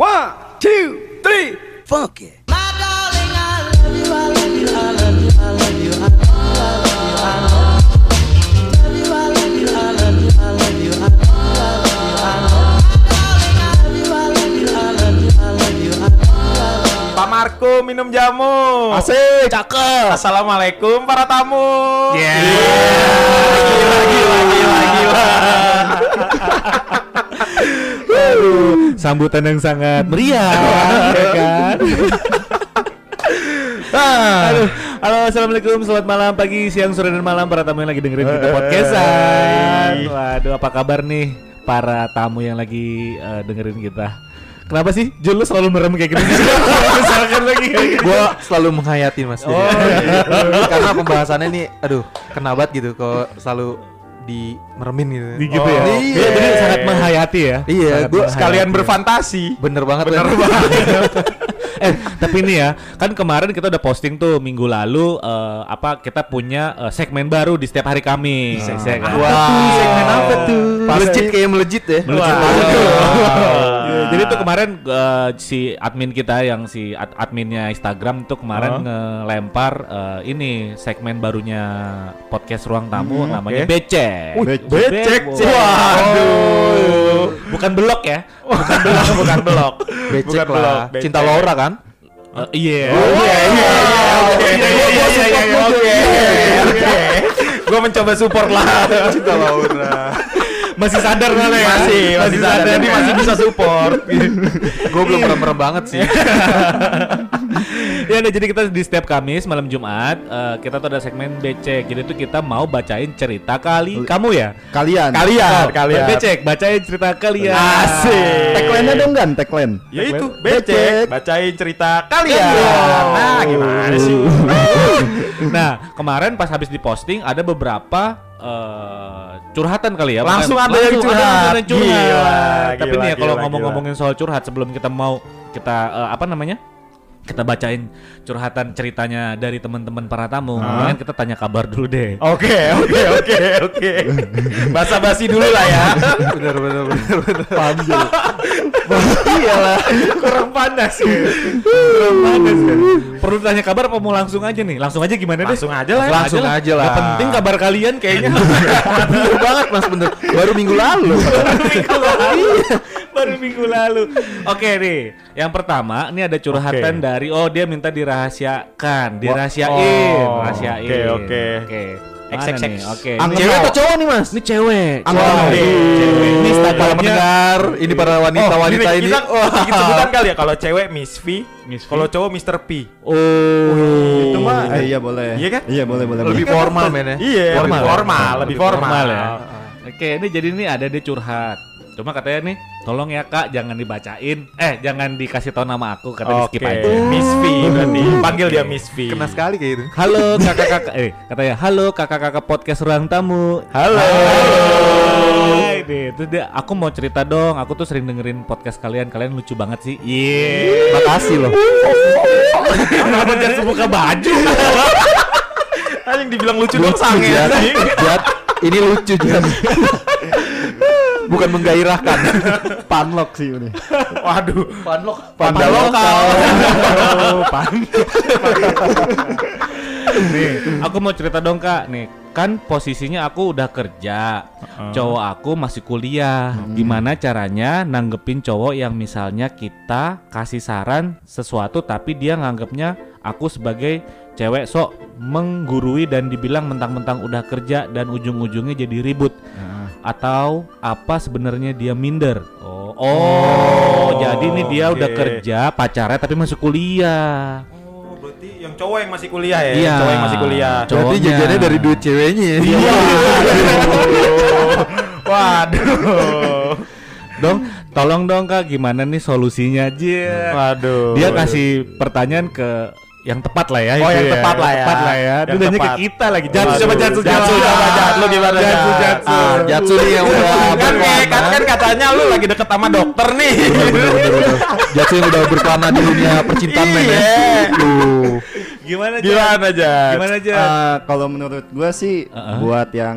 One, two, three, funk it. Pak Marco minum jamu. Asik, cakep. Assalamualaikum para tamu. Yeah. Gila, gila, gila, gila. Sambutan yang sangat meriah, ya kan? Ah. Aduh, halo, assalamualaikum, selamat malam, pagi, siang, sore dan malam para tamu yang lagi dengerin kita podcastan. Waduh, apa kabar nih para tamu yang lagi eh, dengerin kita? Kenapa sih Jul lu selalu merem kayak gini? Misalkan lagi. Gua selalu menghayati mas Oh, Jadi, Karena pembahasannya nih Aduh kena banget gitu Kalau selalu di meremin gitu Di gitu ya. Iya. Iya, jadi sangat menghayati ya. Iya, Sangat gua. Sekalian berfantasi. Bener banget Bener banget. eh tapi ini ya kan kemarin kita udah posting tuh minggu lalu eh, apa kita punya eh, segmen baru di setiap hari Kamis ya kan? Wah Segmen apa tuh? Melejit kayak melejit ya Melejit Wah. banget. Wah. Iya, Jadi tuh kemarin eh, si admin kita yang si ad- adminnya Instagram tuh kemarin ngelempar eh, ini segmen barunya podcast ruang tamu namanya oke. becek. Wih, becek. Be- Waduh. Bukan belok ya. Bukan belok, bukan belok. Becek Bukan lah becek. Cinta Laura kan? Eh, Iya. Oh, iya, iya, iya, oke, iya, iya, iya, iya, iya, oke. Gua mencoba support lah. Cinta Laura Masih sadar mana ya? Masih, masih sadar. Jadi masih bisa support. Gue belum merem-merem banget sih ya, nah, jadi kita di setiap Kamis malam Jumat eh, kita tuh ada segmen becek. Jadi tuh kita mau bacain cerita kali kamu ya. Kalian. Kalian, kalian. Becek, bacain cerita kalian. Asik. Tagline-nya dong kan, tagline. Ya itu, Becek. bacain cerita kalian. Kalian. Nah, gimana sih? nah, kemarin pas habis diposting ada beberapa eh, curhatan kali ya. Langsung Bukan- ada yang curhat. ada yang curhat. Gila, Tapi gila, nih ya kalau ngomong-ngomongin soal curhat sebelum kita mau kita eh, apa namanya? Kita bacain curhatan ceritanya dari teman-teman para tamu. Mendingan kita tanya kabar dulu deh. Oke, oke, oke, oke. Basa-basi dulu lah ya. Bener bener bener bener Panjang. Iyalah, kurang panas ya. Kurang panas kan. Perlu tanya kabar apa mau langsung aja nih? Langsung aja gimana deh? Langsung aja lah. Langsung aja lah Gak penting kabar kalian kayaknya. Bener banget mas bener Baru minggu lalu baru minggu lalu. baru minggu lalu. Oke nih, yang pertama ini ada curhatan dari oh dia minta dirahasiakan, dirahasiain, Oh, rahasiain. oke, oke. Nih? Oke. Ini Cewek atau cowok nih mas? Ini cewek. Ang- Cewek. Ini Para pendengar Ini para wanita-wanita gini, ini Kita, kita sebutan kali ya kalau cewek Miss V, Miss V. kalau cowok Mr. P. Oh. Itu mah Eh, iya boleh. Iya kan? Iya boleh boleh. Lebih formal men ya Iya, Formal lebih formal, lebih formal. ya. Oke, ini jadi ini ada dia curhat. Cuma katanya nih, tolong ya kak, jangan dibacain. Eh, jangan dikasih tahu nama aku, kata di Oke, skip aja. Miss V berarti. Panggil dia Miss V. Kena sekali kayak gitu Halo kakak-kakak, eh katanya halo kakak-kakak podcast ruang tamu. Halo. Hai, nih, terus dia, aku mau cerita dong. Aku tuh sering dengerin podcast kalian. Kalian lucu banget sih. Iya. Makasih loh Kenapa jangan buka baju? Anjing dibilang lucu dong Lucu sange. Anjing. Jat Ini lucu Jat Bukan menggairahkan Panlock sih ini. Waduh. Panlok Panda lokal. Nih, aku mau cerita dong kak. Nih, kan posisinya aku udah kerja, cowok aku masih kuliah. Gimana caranya nanggepin cowok yang misalnya kita kasih saran sesuatu tapi dia nganggapnya aku sebagai cewek sok menggurui dan dibilang mentang-mentang udah kerja dan ujung-ujungnya jadi ribut. Atau apa sebenarnya dia minder? Oh, oh, jadi ini dia udah oke. kerja pacarnya tapi masih kuliah. Oh, berarti yang cowok yang masih kuliah ya? Iya. Cowok yang masih kuliah. Cowok. Berarti Cowoknya. jajannya dari duit ceweknya ya Iya. Waduh. dong, tolong dong kak, gimana nih solusinya aja? Waduh. Dia kasih pertanyaan ke yang tepat lah ya. Oh, yang ya. tepat lah ya. Tepat lah ya. Yang Dia nanya ke kita lagi. Jatsu Waduh. coba Jatsu. Jatsu coba Jat. Lu gimana Jatsu Jat? Jatsu. Ah, Jatsu nih yang udah kan, kayak- berkelana kan, kan katanya lu lagi deket sama dokter nih. Bener, bener, bener. Jatsu yang udah berkelana di dunia percintaan men ya Iya. Tuh Gimana Jat? Gimana Jat? Gimana Jat? Ah, kalau menurut gua sih Uh-uh. buat yang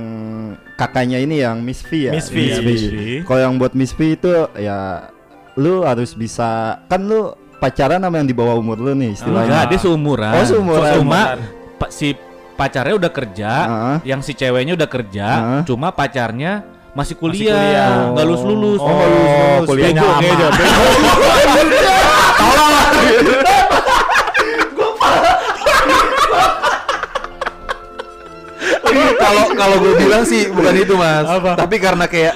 kakaknya ini yang Miss V ya. Miss V. Miss Miss V. Kalau yang buat Miss V itu ya lu harus bisa kan lu pacaran sama yang di bawah umur lu nih istilahnya. Enggak, dia seumuran. Oh, seumuran. Cuma pa- si pacarnya udah kerja, Heeh. yang si ceweknya udah kerja, Heeh. cuma pacarnya masih kuliah, nggak lulus lulus. Oh, nggak lulus-lulus. kuliahnya Bego lama. Kalau kalau gue bilang sih bukan itu mas, tapi karena kayak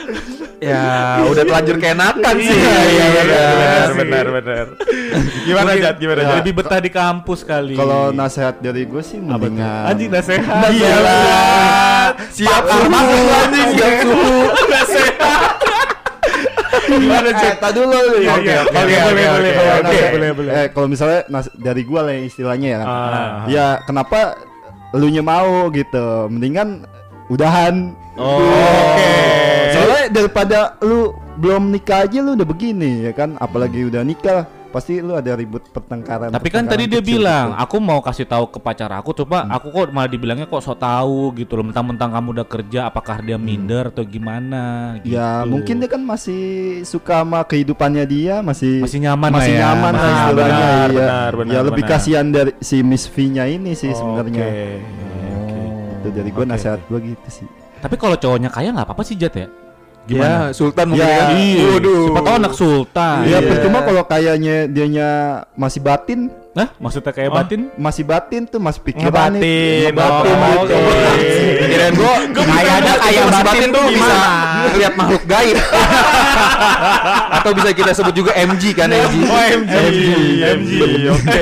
ya udah telanjur keenakan sih. Iya, benar, benar. benar, benar. Gimana Jat? Gimana Jat? Lebih betah di kampus kali. Kalau nasihat dari gue sih mendingan anjing nasehat. Gila. Siap suhu, anjing siap suhu. Gimana Eh, tak dulu nih. Iya, iya. Oke, oke, boleh, oke, boleh, oke. boleh, Nasihat- boleh, boleh. Eh, kalau misalnya dari gua lah ya istilahnya ya kan. Ah. Ya kenapa lu mau gitu? Mendingan udahan. Oke. Soalnya daripada lu belum nikah aja lu udah begini ya kan, apalagi udah nikah pasti lu ada ribut pertengkaran. Tapi kan pertengkaran tadi dia bilang, gitu. aku mau kasih tahu ke pacar aku, coba aku kok malah dibilangnya kok so tahu gitu loh, mentang-mentang kamu udah kerja, apakah dia minder atau gimana? Gitu. Ya mungkin dia kan masih suka sama kehidupannya dia masih Masih nyaman masih ya, nyaman lah Benar, iya. benar, benar, ya lebih benar. kasihan dari si Miss V-nya ini sih sebenarnya. Oke. Itu dari gua Oke. nasihat gua gitu sih. Tapi kalau cowoknya kaya nggak apa-apa sih Jat ya? Ya, Sultan mungkin Ya, kan. Iya. Waduh. Siapa tahu anak sultan. Ya Iya. percuma kalau kayaknya dianya masih batin, Hah? Maksudnya kayak batin? masih batin tuh masih pikiran Ngebatin. nih. Ngebatin Oh, gitu. oke. Kirain gua kayaknya kayak masih batin batin tuh tuh bisa gimana? ngeliat makhluk gaib. Atau bisa kita sebut juga MG kan MG. Oh, MG. MG. Oke.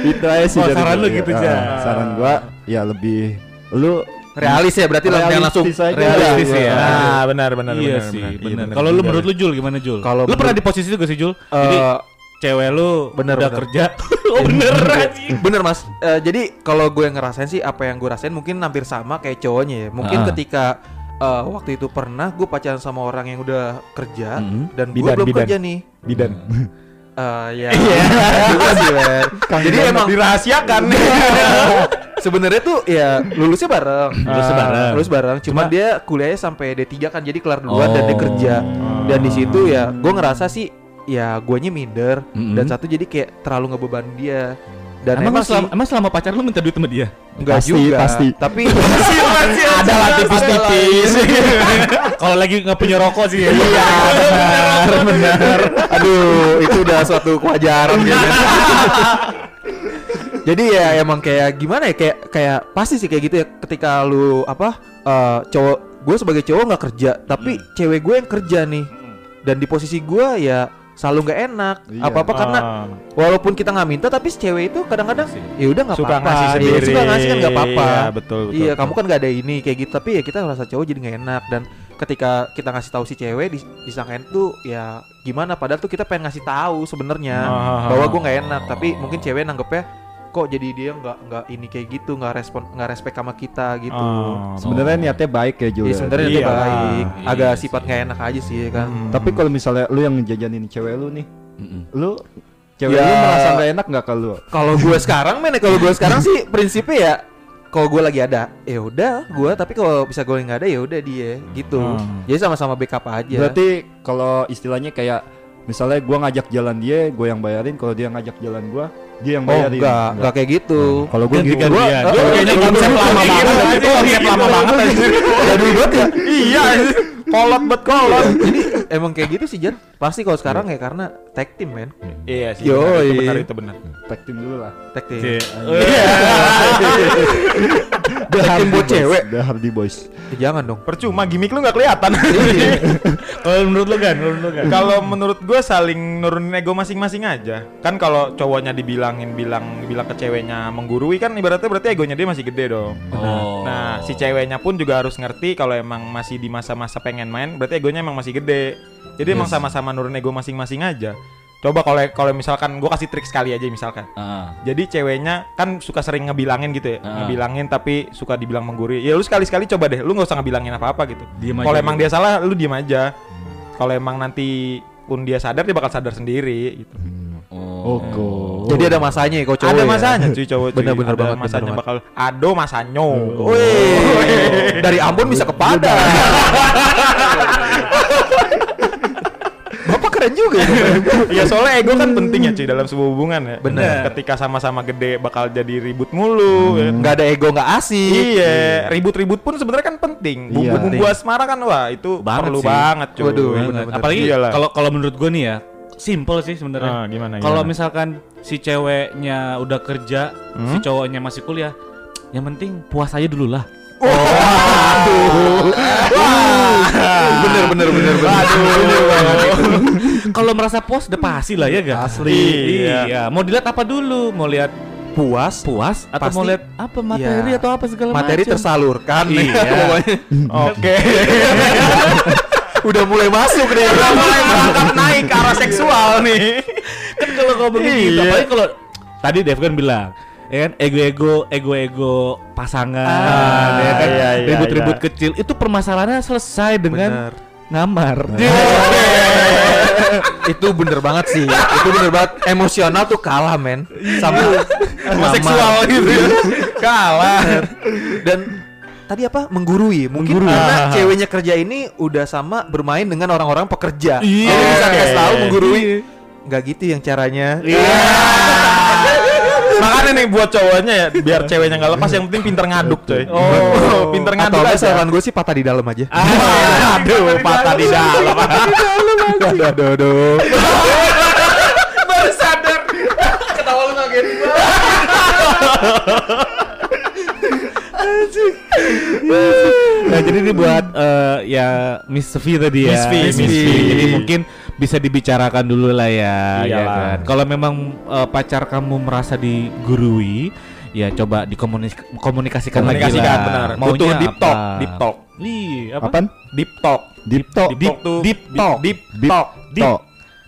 Itu aja sih Oh, dari saran gua. lu gitu, Ah, Ja. Saran gua ya lebih lu Realis ya berarti lah jangan langsung Realistis aja. Realistis ya. Nah, benar benar iya benar, sih, benar. Iya, benar. Kalau lu menurut lu Jul gimana Jul? Kalau lu pernah di posisi itu gak sih Jul? Eh, Jadi cewek lu bener, udah bener. kerja. oh bener anjing. Bener mas, Eh, jadi kalau gue ngerasain sih apa yang gue rasain mungkin hampir sama kayak cowoknya ya. Mungkin Ah. ketika eh, waktu itu pernah gue pacaran sama orang yang udah kerja Mhm. dan gue Bidan, belum bidan. kerja nih. Bidan. Eh, ya, sih, men. Jadi emang dirahasiakan. sebenarnya tuh ya lulusnya bareng, Lulusnya bareng. lulus bareng. Cuman Cuma- dia kuliahnya sampai D3 kan, jadi kelar duluan dan dia Oh. kerja. Dan di situ ya gue ngerasa sih ya guanya minder dan satu jadi kayak terlalu ngebeban dia. Dan Emang, emang, selama, sih emang selama pacar lu minta duit sama dia? enggak Pasti, juga, pasti. tapi Ada lah tipis-tipis. Kalau lagi nggak punya rokok sih ya. Iya benar benar. Aduh itu udah suatu kewajaran gitu. Jadi ya emang kayak gimana ya kayak kayak pasti sih kayak gitu ya ketika lu apa eh, cowok gue sebagai cowok nggak kerja tapi cewek gue yang kerja nih. Dan di posisi gue ya selalu nggak enak Iya. apa apa karena walaupun kita nggak minta tapi si cewek itu kadang-kadang ya udah nggak suka apa-apa. ngasih Iya, sendiri. suka ngasih kan nggak apa-apa. Iya, betul, betul. iya kamu kan nggak ada ini kayak gitu. Tapi ya kita ngerasa cowok jadi nggak enak. Dan ketika kita ngasih tahu si cewek dis disangkain tuh ya gimana? Padahal tuh kita pengen ngasih tahu sebenarnya Ah. bahwa gue nggak enak. Tapi mungkin cewek nanggepnya kok jadi dia nggak nggak ini kayak gitu nggak respon nggak respect sama kita gitu Oh. sebenarnya niatnya baik ya Jul. Iya ya. sebenarnya dia Iya. baik Iya agak sih. sifat nggak enak aja sih kan Hmm. Tapi kalau misalnya lu yang ngejajanin cewek lu nih, Mm-mm. lu cewek Ya. lu merasa nggak enak nggak kalau lu? kalau gue sekarang men ya, kalau gue sekarang sih prinsipnya ya kalau gue lagi ada ya udah gue tapi kalau bisa gue nggak ada ya udah dia gitu Hmm. jadi sama-sama backup aja Berarti kalau istilahnya kayak misalnya gua ngajak jalan dia, gua yang bayarin. Kalau dia ngajak jalan gua, dia yang oh bayarin. enggak enggak kayak gitu. Kalau gua gitu, Jul kayaknya konsep lama banget. konsep lama banget. Jadul banget ya? Iya, kolot bet kolot. jadi emang kayak gitu sih Jan pasti kalau sekarang ya karena tag team men Iya sih. Yoi. benar, Itu benar itu benar. tag team dulu lah. tag team Iya. The Tag team buat Boys, cewek. The Hardy Boys. Ya, jangan dong Percuma gimmick lu nggak kelihatan. Kalau menurut lu kan, menurut lu kan. Kalau menurut gue saling nurunin ego masing-masing aja. Kan kalau cowoknya dibilangin bilang bilang ke ceweknya menggurui kan ibaratnya berarti egonya dia masih gede dong. Oh. Nah, si ceweknya pun juga harus ngerti kalau emang masih di masa-masa pengen main, berarti egonya emang masih gede. Jadi emang sama-sama nurunin ego masing-masing aja. Coba kalau kalau misalkan gue kasih trik sekali aja misalkan. Ah. Jadi ceweknya kan suka sering ngebilangin gitu ya, Ah. ngebilangin tapi suka dibilang menggurui. Ya lu sekali-sekali coba deh, lu nggak usah ngebilangin apa-apa gitu. Diem Kalau emang gitu. dia salah, lu diem aja. Kalau emang nanti pun dia sadar, dia bakal sadar sendiri gitu. Oh, kok. jadi ada masanya ya kalau cowok ada ya. masanya cuy cowok cuy. Bener-bener Ada banget, bener masanya banget. bakal ado masanyo. Wih, dari Ambon bisa ke Padang. keren juga ya. Iya soalnya ego kan penting ya cuy dalam sebuah hubungan ya. Bener. Ketika sama-sama gede bakal jadi ribut mulu. ya. Nggak ada ego nggak asik. Iya, ribut-ribut pun sebenarnya kan penting. Iya. Bumbu-bumbu asmara kan wah itu Banget perlu sih. banget cuy. Waduh, Banget. bener-bener. Apalagi Iyalah. kalau kalau menurut gue nih ya, simple sih Ah, sebenarnya. gimana, Kalau misalkan si ceweknya udah kerja, si Hmm? cowoknya masih kuliah, yang penting puas aja dulu lah. Bener bener bener bener. Kalau merasa puas udah pasti lah ya gak? Asli, Iya. iya. Mau dilihat apa dulu? Mau lihat Puas. puas atau mau Pasti- lihat apa materi Iya. atau apa segala Materi macam? tersalurkan. Iya. Oke. Udah mulai masuk nih. Udah mulai merangkap naik ke arah seksual nih. kan kalau ngomongin gitu, Iya. apalagi kalau tadi Dev kan bilang ya kan ego-ego ego-ego pasangan Ah, ya kan iya, iya, ribut-ribut iya. kecil itu permasalahannya selesai dengan Bener. ngamar itu bener banget sih. Itu bener banget. Emosional tuh kalah men. Sama seksual gitu ya. Kalah. Dan tadi apa menggurui mungkin Menggurui. karena Ah. ceweknya kerja ini udah sama bermain dengan orang-orang pekerja Iya. Jadi bisa Oke. selalu menggurui nggak gitu yang caranya Makanya nih buat cowoknya ya biar ceweknya nggak lepas yang penting pinter ngaduk coy. Oh, pinter atau ngaduk aja. saran gue sih patah di dalam aja Aduh, patah di dalam. aduh aduh aduh Baru sadar. ketawa lu ngaget nah jadi ini buat eh, ya Miss V tadi ya Miss V, Miss V. jadi mungkin bisa dibicarakan dulu lah ya, ya kan. Kalau memang eh, pacar kamu merasa digurui, ya coba dikomunikasikan lagi Komunikasikan lah. benar. Maunya Butuh deep apa? talk, deep talk. Ih, apa? Apaan? Deep talk. Deep talk. Deep talk tuh deep talk. Deep Deep talk. Deep talk.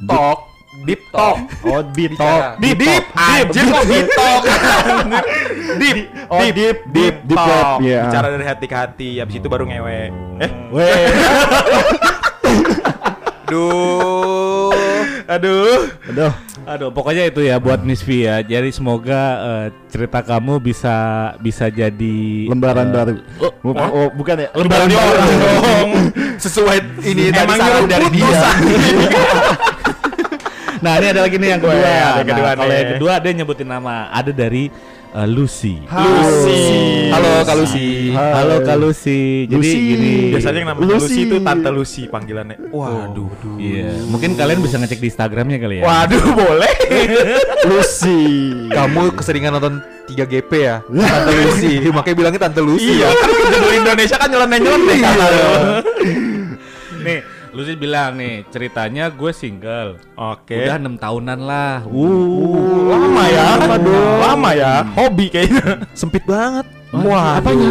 Talk. Deep talk. Oh, deep talk. Deep deep anjir kok deep talk. Deep Oh, deep deep, deep deep talk. iya. Bicara dari hati ke hati, habis itu baru ngewe. Eh, Weh. aduh. Aduh. Aduh. Aduh, pokoknya itu ya buat Miss V ya. Jadi semoga eh, cerita kamu bisa bisa jadi Lembaran eh, baru. oh, Bu- Oh, bukan ya? Lembaran di orang dong. sesuai ini tadi Emang saran nyuruh dari dia. Nah, ini ada lagi nih yang kedua. Yang Nah, kedua kalau nih. yang kedua dia nyebutin nama. Ada dari eh, Lucy. Lucy. halo Kak Lucy Hai. Halo Kak Lucy. Jadi Lucy. gini. Biasanya yang namanya Lucy. Lucy. itu Tante Lucy panggilannya. waduh Iya, mungkin kalian bisa ngecek di Instagramnya kali ya. Waduh, boleh. Lucy. kamu keseringan nonton 3GP ya Tante Lucy makanya bilangnya Tante Lucy Iya, ya kan Indonesia kan nyeleneh-nyeleneh kan. Nih, Lucy bilang nih, ceritanya gue single. Oke. Udah enam tahunan lah. Uh, lama ya. Lama ya. Hobi kayaknya. sempit banget Wah, apanya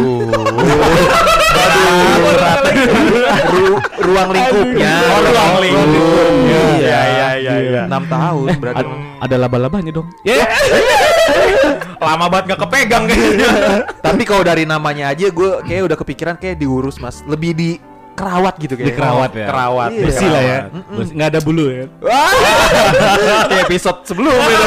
Ru- ruang lingkupnya Oh, ruang lingkup. Iya. Iya, iya, iya, iya. 6 tahun berarti Ad- ada laba-labanya dong. Ya. Lama banget gak kepegang kayaknya. Tapi kalau dari namanya aja gue kayak udah kepikiran kayak diurus mas Lebih di kerawat gitu Di kayak kerawat ya. Kerawat. Iya. Bersih lah ya. Bersih. Nggak ada bulu ya. Di episode sebelumnya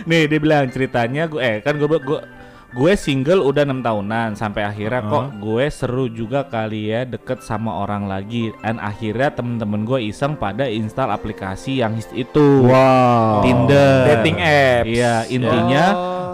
Nih dia bilang ceritanya gue eh kan gue gue gue single udah enam tahunan sampai akhirnya kok gue seru juga kali ya deket sama orang lagi dan akhirnya temen-temen gue iseng pada install aplikasi yang itu Wow. Tinder Dating apps. iya intinya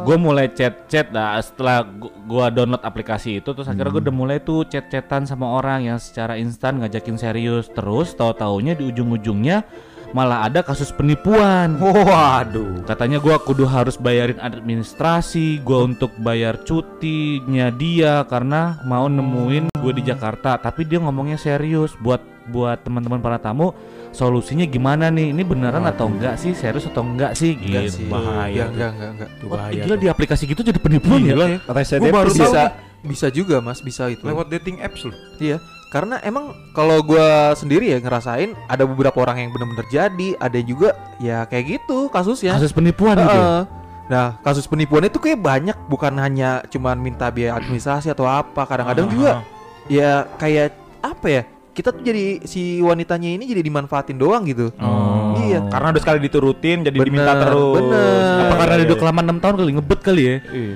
gue mulai chat-chat dah setelah gu- gua download aplikasi itu terus akhirnya gue udah mulai tuh chat-chatan sama orang yang secara instan ngajakin serius terus tahu-taunya di ujung-ujungnya malah ada kasus penipuan Waduh. Katanya gua kudu harus bayarin administrasi, gua untuk bayar cutinya dia karena mau nemuin gue di Jakarta. Tapi dia ngomongnya serius buat buat teman-teman para tamu. Solusinya gimana nih? Ini beneran atau enggak sih? Serius atau enggak sih? Enggak Gitu. sih bahaya Ya, tuh. enggak enggak enggak Tuh Oh, bahaya. gila tuh. di aplikasi gitu jadi penipuan ya? Ya. Gua baru episode. tahu. Bisa bisa juga mas bisa itu Lewat dating apps loh. Iya, karena emang kalau gua sendiri ya ngerasain ada beberapa orang yang benar-benar jadi, ada juga ya kayak gitu kasusnya. Kasus penipuan gitu. ya? Heeh. Nah, kasus penipuan itu kayak banyak, bukan hanya cuman minta biaya administrasi atau apa, kadang-kadang Ah, juga ah. ya kayak apa ya? Kita tuh jadi si wanitanya ini jadi dimanfaatin doang gitu. Oh. Iya. Karena udah sekali diturutin jadi Bener, diminta terus. bener. Apa karena iya, udah iya. kelamaan 6 tahun kali ngebet kali ya? Eh,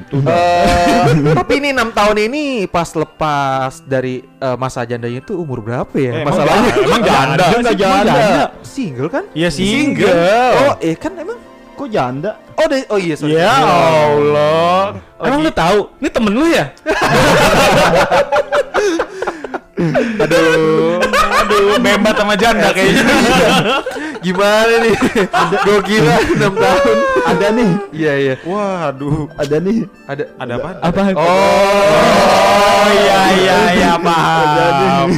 tapi ini enam tahun ini pas lepas dari eh, masa jandanya itu umur berapa ya? Eh, Masalahnya emang janda emang janda. janda. Single kan? Iya single. Oh, eh kan emang Kok janda? Oh, deh, oh iya sorry. Ya Allah. Emang lu tahu? Ini temen lu ya? Aduh, aduh, membat sama janda kayaknya. Gimana nih? Gue kira 6 tahun. Ada nih, Iya, iya. Waduh. ada nih. Ada Ada apa? Apa? Oh, iya iya iya paham.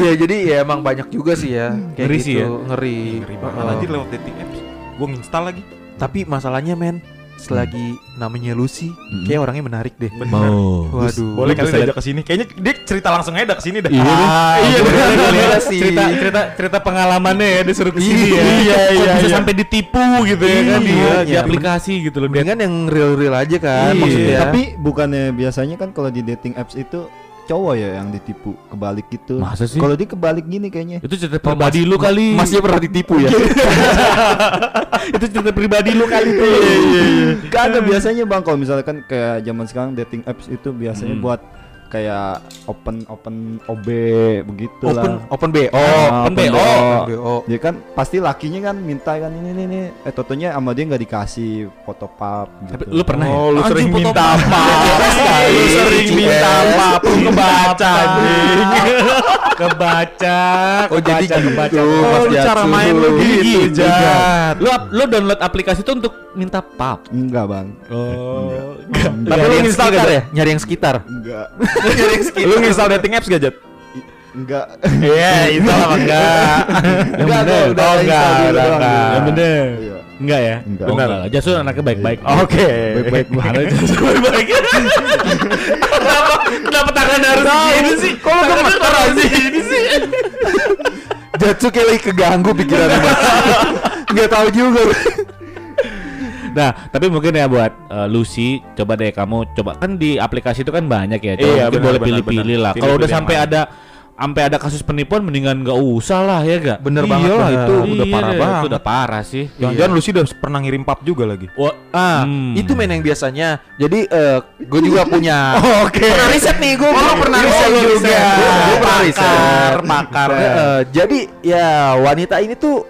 Iya, jadi ya emang banyak juga sih ya. Kayak Ngeri gitu, sih ya. ngeri. Ngeri banget anjir lewat dating apps. Gua nginstal lagi. Tapi masalahnya men, selagi namanya Lucy, kayak orangnya menarik deh. Oh. Waduh. Boleh kali diajak ke sini. Kayaknya dia cerita langsung aja ke sini dah. Iya, deh. Ah, iya, bener, bener, bener, bener. bener sih. cerita cerita cerita pengalamannya ya disuruh ke sini ya. Iya, iya, bisa iya. sampai ditipu gitu ya kan di, Iya, di iya. aplikasi gitu loh. Dia Mendingan yang real-real aja kan Iya. maksudnya. Tapi bukannya biasanya kan kalau di dating apps itu cowok ya yang ditipu kebalik gitu. Masa sih? Kalau dia kebalik gini kayaknya. itu cerita pribadi lu kali. Masnya pernah ditipu ya? itu cerita pribadi lu kali tuh. Gak ada biasanya bang kalau misalkan kayak zaman sekarang dating apps itu biasanya Hmm. buat kayak open open OB begitu open lah. open BO. Ah, open BO. Open BO. Dia kan pasti lakinya kan minta kan ini ini ini. Eh totonya sama dia nggak dikasih foto pap gitu. Tapi lu pernah Oh, ya? lu sering minta apa? maaf. Lu sering minta. Lu kebaca anjing. kebaca. Oh, jadi kebaca, gitu. Oh, lu cara main lu gitu, Jat. Lu lu download aplikasi itu untuk minta pap. Enggak bang. Oh. Tapi Tapi lu sekitar gak, ya? Nyari yang sekitar. Enggak. Lu nginstal dating apps gak, Jat? Enggak. Iya, itu apa enggak? Yang Enggak, bener. udah Oh, enggak, udah enggak. Yang bener. Iya. Enggak ya? Enggak. Oh, enggak. Jasun anaknya baik-baik. Oke. Baik-baik Mana Jasun baik-baik. kenapa kenapa tangan harus gini sih? Kok lu gemeter ini sih? Jatsu kayak lagi keganggu pikirannya mas. Nggak tahu juga. Nah, tapi mungkin ya buat eh, Lucy, coba deh kamu coba kan di aplikasi itu kan banyak ya. Coba Iya, benar, boleh pilih-pilih lah. Kalau udah sampai ada sampai ada kasus penipuan mendingan nggak usah lah ya gak? Bener banget, Iyalah, bener. itu udah Iya, parah Itu banget. udah parah sih. Jangan-jangan Lucy udah pernah ngirim pap juga lagi. Wah, Ah, Hmm. itu men yang biasanya. Jadi gue juga punya. Oke. Pernah riset nih gue. Oh, pernah riset juga. juga. Gue pernah riset. Pakar, pakar. Eh, jadi ya wanita ini tuh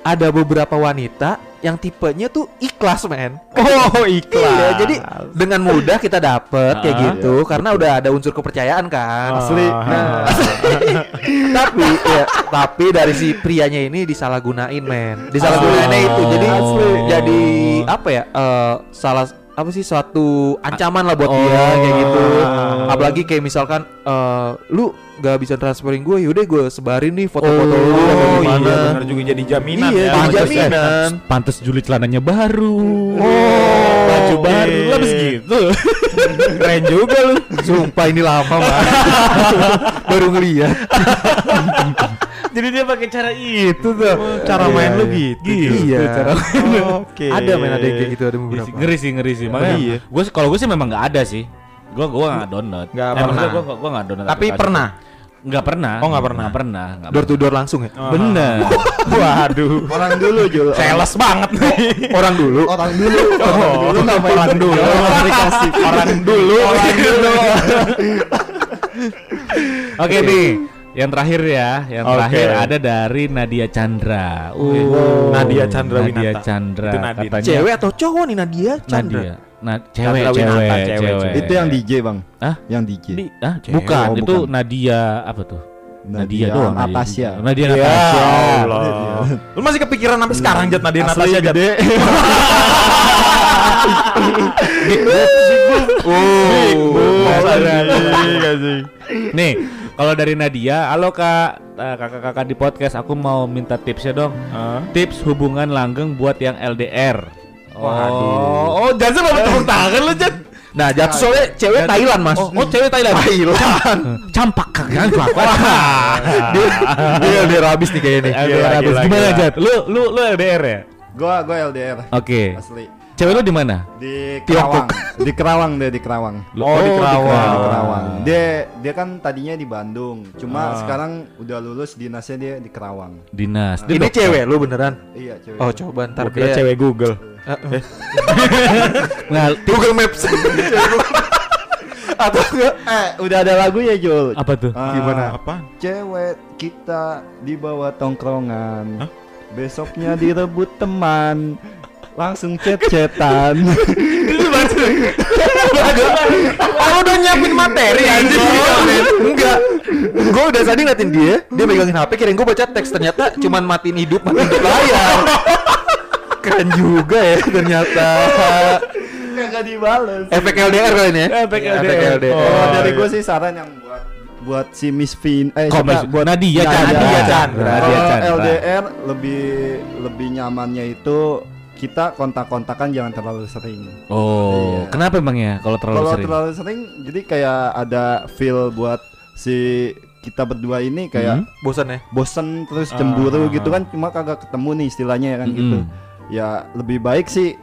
ada beberapa wanita yang tipenya tuh ikhlas men. Oh, ikhlas. Iya, jadi dengan mudah kita dapet kayak Ah. gitu karena udah ada unsur kepercayaan kan. Asli. Nah, tapi ya, tapi dari si prianya ini disalahgunain men. Disalahgunainnya Asli. itu jadi Asli. jadi apa ya? eh, salah apa sih suatu ancaman lah buat Oh. dia kayak gitu. Apalagi kayak misalkan eh, lu gak bisa transferin gue, yaudah gue sebarin nih foto-foto lu Oh, ada di iya benar juga jadi jaminan Iya, ya. jadi jaminan. eh, Pantes Juli celananya baru. Oh, baju oke. baru. Lah habis gitu. Keren juga lu. Sumpah ini lama banget. Baru ngeliat. Jadi dia pakai cara itu tuh. Cara Iya, main lu iya. gitu. Gitu Iya. cara Oke. Ada men ada yang kayak gitu ada Iya beberapa. ngeri sih ngeri sih makanya Iya. gue kalau gue sih memang nggak ada sih gue gue nggak download Nggak Eh, pernah. gue gue nggak download Tapi aplikasi. pernah. nggak pernah Oh, nggak pernah. nggak pernah nggak Door to door langsung ya. Oh. bener Waduh. Orang dulu Jul. Sales banget nih. Orang dulu. Orang dulu. Orang Oh, dulu nggak main orang dulu. aplikasi. Orang dulu. Orang dulu. oke nih yang terakhir ya yang Oke. terakhir ada dari Nadia Chandra Oh. Nadia Chandra Nadia Winata. Chandra Itu Nadine. katanya Cewek atau cowok nih Nadia Chandra? Nadia nah cewek Chandra cewek Winata, cewek, cewek, cewek. Itu yang DJ bang. Hah? Yang DJ. Di, ah, Cewek. bukan Oh, itu bukan. Nadia apa tuh Nadia, Nadia doang Nadia. Natasha. Nadia Ya Natasha Allah. Lu masih kepikiran sampai sekarang Jat Nadia Asli Natasha Jat? gede. Oh, Nih, kalau dari Nadia, halo kak, Eh, kakak-kakak di podcast, aku mau minta tipsnya dong. Tips hubungan langgeng buat yang LDR. Waduh. Oh, jangan mau tepuk tangan lu, Jan. Nah, jatuh soalnya cewek Thailand mas. Oh, oh, cewek Thailand. Thailand. Campak kagak kelakuan. dia dia LDR habis nih kayaknya nih. LDR Gila, habis. gila, Gimana. Jat? Lu lu lu LDR ya? Gua gua LDR. Oke. Asli. Cewek lu di mana? Di Kerawang. di Kerawang deh di Kerawang. Oh, di Kerawang. Di Kerawang. Dia dia kan tadinya di Bandung. Cuma sekarang udah lulus dinasnya dia di Kerawang. Dinas. Dia Ini dokter. cewek lu beneran? Iya, cewek. Oh coba ntar Gua kira dia cewek Google. Nah, Google Maps. Atau enggak? Eh, udah ada lagu ya, Jul. apa tuh? Ah, Gimana? Apa? Cewek kita dibawa tongkrongan. Besoknya direbut teman. Langsung chat-chatan. Oh udah nyiapin materi anjing Enggak Gue udah tadi ngeliatin dia Dia megangin HP kirain gue baca teks Ternyata cuman matiin hidup Matiin hidup layar Keren juga ya ternyata Kagak dibales. Efek LDR kali ini ya Efek Efek LDR. LDR Oh, dari iya. gue sih saran yang buat buat si Miss Vin eh? Miss- buat Nadia Chandra. Nadia Chandra. Nadia Kalau Chandra. LDR lebih lebih nyamannya itu kita kontak-kontakan jangan terlalu sering. Oh, Iya. kenapa emang ya kalau terlalu Kalau sering? terlalu sering jadi kayak ada feel buat si kita berdua ini kayak Hmm. Bosan ya bosen terus cemburu gitu kan cuma kagak ketemu nih istilahnya ya kan gitu. Mm-mm. Ya lebih baik sih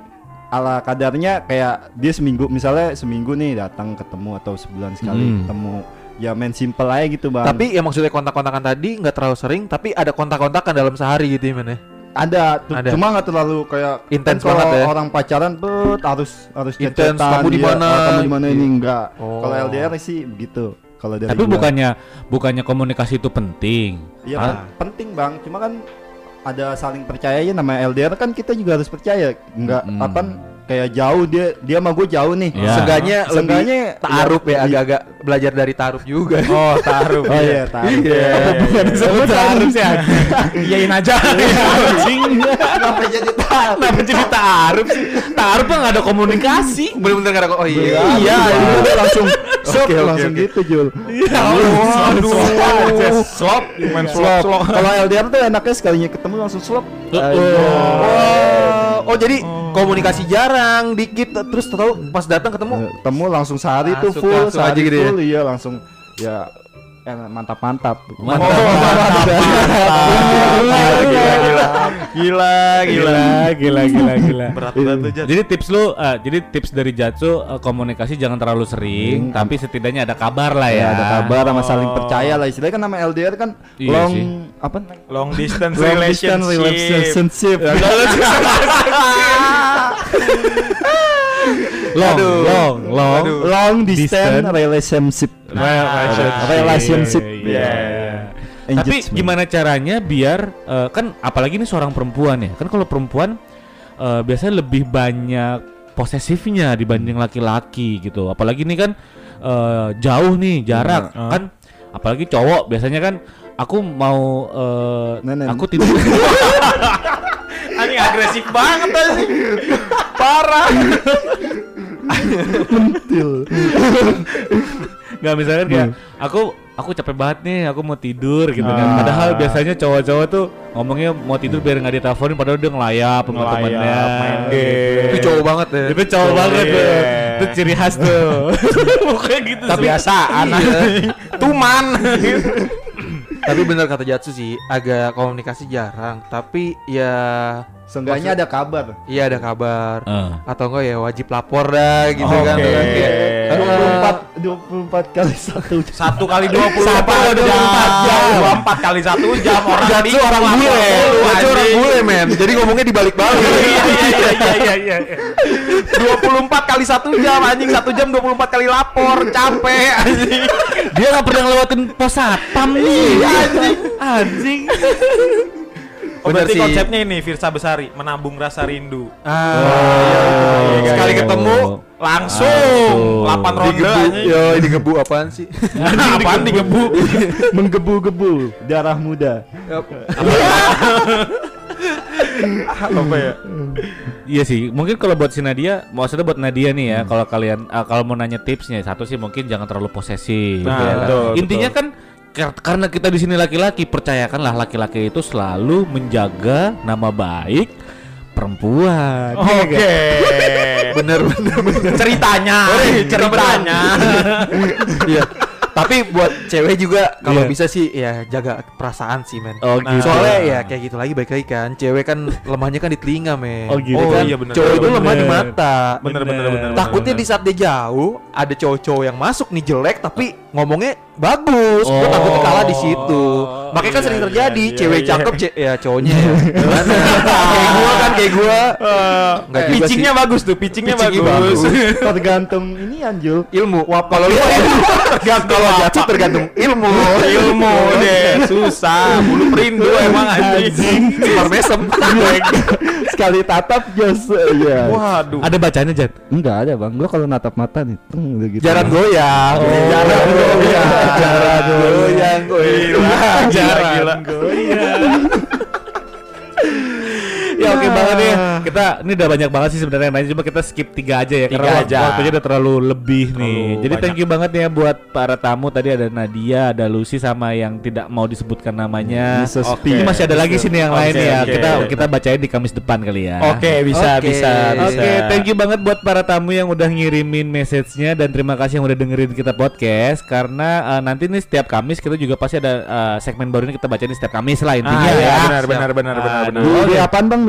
ala kadarnya kayak dia seminggu misalnya seminggu nih datang ketemu atau sebulan sekali Mm. ketemu ya main simple aja gitu bang Tapi ya maksudnya kontak-kontakan tadi nggak terlalu sering Tapi ada kontak-kontakan dalam sehari gitu ya men ya ada, Ada. cuma nggak terlalu kayak Intens kan banget ya. orang pacaran bet harus harus Intens, kamu di mana? oh, kamu di mana ini enggak Oh. kalau LDR sih begitu kalau dari Tapi gua. bukannya bukannya komunikasi itu penting. Iya Ah, penting bang cuma kan ada saling percaya ya namanya LDR kan kita juga harus percaya nggak Mm-mm. apa kayak jauh dia dia sama gue jauh nih Ya. Seenggaknya Seenggaknya Ta'aruf iya, ya agak-agak Belajar dari ta'aruf juga Oh, taruh. oh iya tahu Iya. Bukan disebut taruh sih. Iyain aja. Anjing. kenapa jadi tahu Kenapa jadi taruh sih? Taruh mah nggak ada komunikasi. Bener-bener gak ada Oh iya iya langsung Oke, oke, langsung gitu Jul Ya Aduh. Slop, main slop. Kalau LDR tuh enaknya sekalinya ketemu langsung slop. Oh, oh jadi komunikasi jarang, dikit terus tahu pas datang ketemu Ketemu langsung sehari tuh Langsung- full, sehari aja gitu ya? full, iya langsung ya eh, mantap-mantap. Mantap. Gila, gila, gila, gila, gila. Berat banget tuh Jadi tips lu, eh, jadi tips dari Jatsu eh, komunikasi jangan terlalu sering, tapi setidaknya ada kabar lah ya. Ya, ada kabar sama saling percaya lah istilahnya kan nama LDR kan Iya long sih. apa Long distance long distance relationship. relationship. Long, Aduh. long, long. long distance Distance. relationship. Relationship. Relationship. Iya. Tapi Engagement. gimana caranya biar eh, kan apalagi ini seorang perempuan ya. Kan kalau perempuan eh, biasanya lebih banyak posesifnya dibanding laki-laki gitu. Apalagi ini kan eh, jauh nih jarak Hmm, kan apalagi cowok biasanya kan aku mau Nenen. aku tidur agresif banget sih. Parah. nggak misalkan kayak aku aku capek banget nih aku mau tidur gitu kan padahal biasanya cowok-cowok tuh ngomongnya mau tidur biar nggak diteleponin padahal dia ngelayap sama Ngelayap, temennya main game. itu cowok banget ya. itu cowok banget tuh Iya. itu ciri khas tuh pokoknya gitu Tapi sih. biasaan. Tuman. Tapi bener kata Jatsu sih, agak komunikasi jarang. Tapi ya Seenggaknya ada kabar. iya ada kabar. Eh. Atau enggak ya wajib lapor dah gitu kan. Oke. Kayak, eh, 24 24 kali satu Satu kali 24 Satu kali 24 jam. 24 kali satu jam orang Jatsu orang lapor bule, Jatsu orang bule men. Jadi ngomongnya dibalik-balik. Iya iya iya iya iya. 24 kali satu jam anjing satu jam 24 kali lapor capek anjing. dia nggak pernah ngelewatin pos satpam nih anjing anjing Oh, Bener berarti sih. konsepnya ini Firsa Besari menabung rasa rindu. Ah, iya, sekali iya, ketemu Langsung 8 ronde digebu. anjing. Yo, digebu apaan sih? Apaan digebu? menggebu-gebu darah muda. Apa ya? Iya sih, mungkin kalau buat si Nadia, maksudnya buat Nadia nih ya, kalau kalian ah, kalau mau nanya tipsnya, satu sih mungkin jangan terlalu posesif. Nah, ya kan? betul, Intinya kan karena kita di sini laki-laki, percayakanlah laki-laki itu selalu menjaga nama baik perempuan. Oke. Iya okay. bener, bener bener Ceritanya. Oh, iya, ceritanya. Iya. Tapi buat cewek juga kalau yeah. bisa sih ya jaga perasaan sih men. Oh, gitu. Soalnya iya. ya kayak gitu lagi baik lagi kan. Cewek kan lemahnya kan di telinga men. Oh gitu oh, kan. Iya bener, cowok itu lemah di mata. Benar benar bener. Takutnya bener. di saat dia jauh ada cowok-cowok yang masuk nih jelek tapi ngomongnya bagus. Oh. gue takut kalah di situ. Makanya kan iya, sering iya, terjadi iya, cewek iya. cakep ce ya cowoknya. Iya. Kayak gue kan kayak gue uh, juga pitchingnya bagus tuh pitchingnya Pitching bagus, bagus. tergantung ini Anjul ilmu. Wah kalau lu tergantung kalau jatuh tergantung ilmu. Ilmu deh. Susah. Bulu perindu emang anjing. Super mesem. Sekali tatap jos. Ya waduh. Ada bacanya Jat? enggak ada bang. Gue kalau natap mata nih gitu. jarang goyang. Oh. Jarang goyang. Jarang goyang, goyang, jarang goyang ya oke okay banget ya. Kita ini udah banyak banget sih sebenarnya nanya cuma kita skip tiga aja ya tiga karena aja. waktunya udah terlalu lebih terlalu nih. Jadi banyak. thank you banget ya buat para tamu tadi ada Nadia, ada Lucy sama yang tidak mau disebutkan namanya. Okay. Ini masih ada lagi sini yang okay, lain okay. ya. Kita kita bacain di Kamis depan kali ya. Oke, okay, bisa okay. bisa. Oke, okay, thank you banget buat para tamu yang udah ngirimin message-nya dan terima kasih yang udah dengerin kita podcast karena uh, nanti nih setiap Kamis kita juga pasti ada uh, segmen baru ini kita bacain di setiap Kamis lah intinya ah, ya. ya. Benar benar benar benar benar. Di apaan Bang?